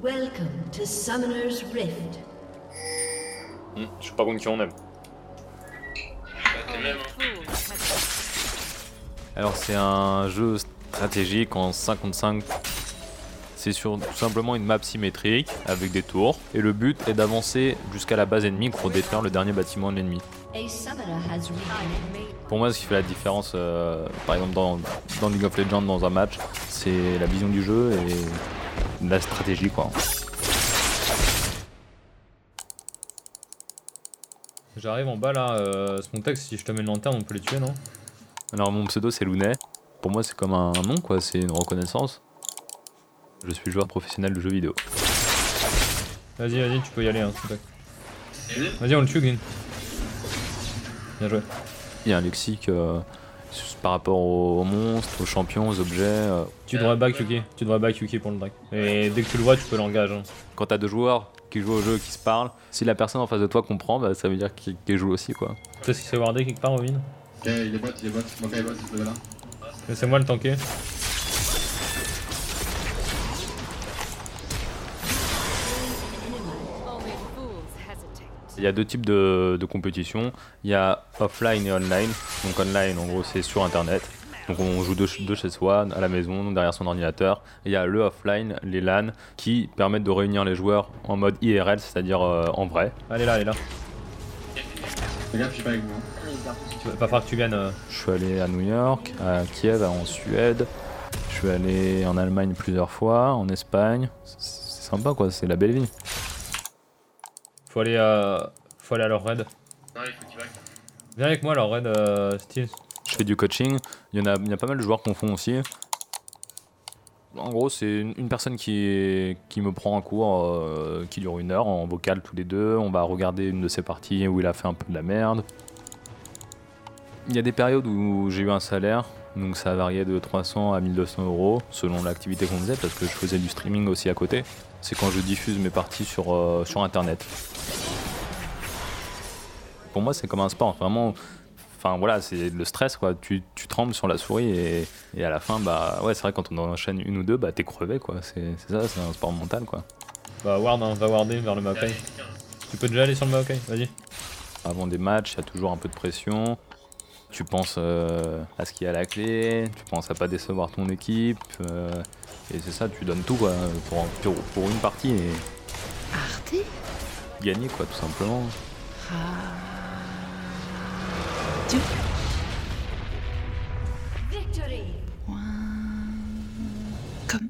Welcome to Summoner's Rift. Hmm, je sais pas contre qui on aime. Alors c'est un jeu stratégique en 55. C'est sur tout simplement une map symétrique avec des tours. Et le but est d'avancer jusqu'à la base ennemie pour détruire le dernier bâtiment de l'ennemi. Pour moi, ce qui fait la différence, euh, par exemple dans, dans League of Legends, dans un match, c'est la vision du jeu et la stratégie, quoi. J'arrive en bas là, euh, Spontex, si je te mets une lanterne, on peut les tuer, non? Alors, mon pseudo, c'est Lounet. Pour moi, c'est comme un nom, quoi, c'est une reconnaissance. Je suis joueur professionnel de jeux vidéo. Vas-y, vas-y, tu peux y aller, hein, Spontex. Vas-y, on le tue, Glyn. Bien joué. Il y a un lexique euh, par rapport aux monstres, aux champions, aux objets. euh. Tu devrais back Yuki, tu devrais back Yuki pour le drag. Et dès que tu le vois, tu peux l'engager. hein. Quand t'as deux joueurs qui jouent au jeu, qui se parlent, si la personne en face de toi comprend, bah, ça veut dire qu'il qu'il joue aussi quoi. Tu sais si c'est wardé quelque part au mine Ok, il est bot, il est bot. Bon, ok, il est bot, là. Laissez-moi le tanker. Il y a deux types de, de compétition. Il y a offline et online. Donc online, en gros, c'est sur internet. Donc on joue de, ch- de chez soi, à la maison, derrière son ordinateur. Et il y a le offline, les LAN, qui permettent de réunir les joueurs en mode IRL, c'est-à-dire euh, en vrai. Elle est là, elle est là. Fais gaffe, je suis pas avec vous. hein. Tu vas pas falloir que tu viennes. euh. Je suis allé à New York, à Kiev, en Suède. Je suis allé en Allemagne plusieurs fois, en Espagne. C'est c'est sympa quoi, c'est la belle vie. Faut aller à, faut aller à leur raid. Viens avec moi leur raid euh, Steel. Je fais du coaching, il y, en a, il y a pas mal de joueurs qu'on font aussi. En gros, c'est une, une personne qui, qui me prend un cours euh, qui dure une heure en vocal tous les deux. On va regarder une de ses parties où il a fait un peu de la merde. Il y a des périodes où j'ai eu un salaire, donc ça variait de 300 à 1200 euros selon l'activité qu'on faisait, parce que je faisais du streaming aussi à côté. C'est quand je diffuse mes parties sur, euh, sur internet. Pour moi, c'est comme un sport, vraiment. Enfin voilà, c'est le stress quoi. Tu, tu trembles sur la souris et, et à la fin, bah ouais, c'est vrai, quand on en enchaîne une ou deux, bah t'es crevé quoi. C'est c'est ça, c'est un sport mental quoi. Bah, ward, hein, va warder vers le Maokai. Tu peux déjà aller sur le Maokai, vas-y. Avant des matchs, il y a toujours un peu de pression. Tu penses euh, à ce qu'il y a à la clé, tu penses à pas décevoir ton équipe. euh, et c'est ça, tu donnes tout quoi, pour, pour, pour une partie et Arte? gagner quoi, tout simplement. Victory! Comme